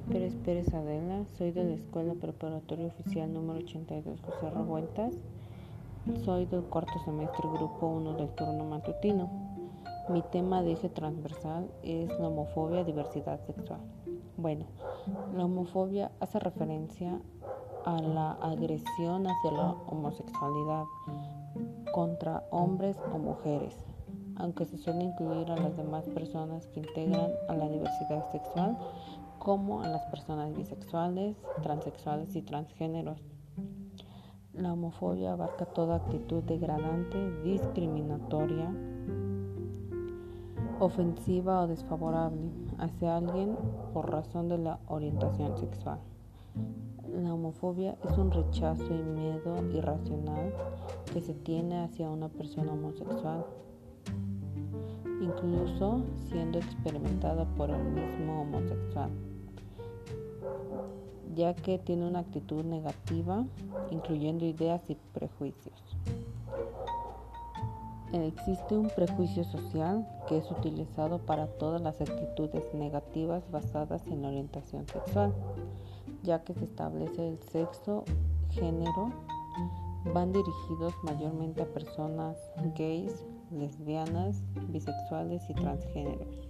Pérez Adela, soy de la Escuela Preparatoria Oficial número 82 José Revueltas. Soy del cuarto semestre grupo 1 del turno matutino. Mi tema de eje transversal es la homofobia, diversidad sexual. Bueno, la homofobia hace referencia a la agresión hacia la homosexualidad contra hombres o mujeres, aunque se suele incluir a las demás personas que integran a la diversidad sexual como a las personas bisexuales, transexuales y transgéneros. La homofobia abarca toda actitud degradante, discriminatoria, ofensiva o desfavorable hacia alguien por razón de la orientación sexual. La homofobia es un rechazo y miedo irracional que se tiene hacia una persona homosexual, incluso siendo experimentada por el mismo homosexual ya que tiene una actitud negativa, incluyendo ideas y prejuicios. Existe un prejuicio social que es utilizado para todas las actitudes negativas basadas en la orientación sexual, ya que se establece el sexo, género, van dirigidos mayormente a personas gays, lesbianas, bisexuales y transgéneros.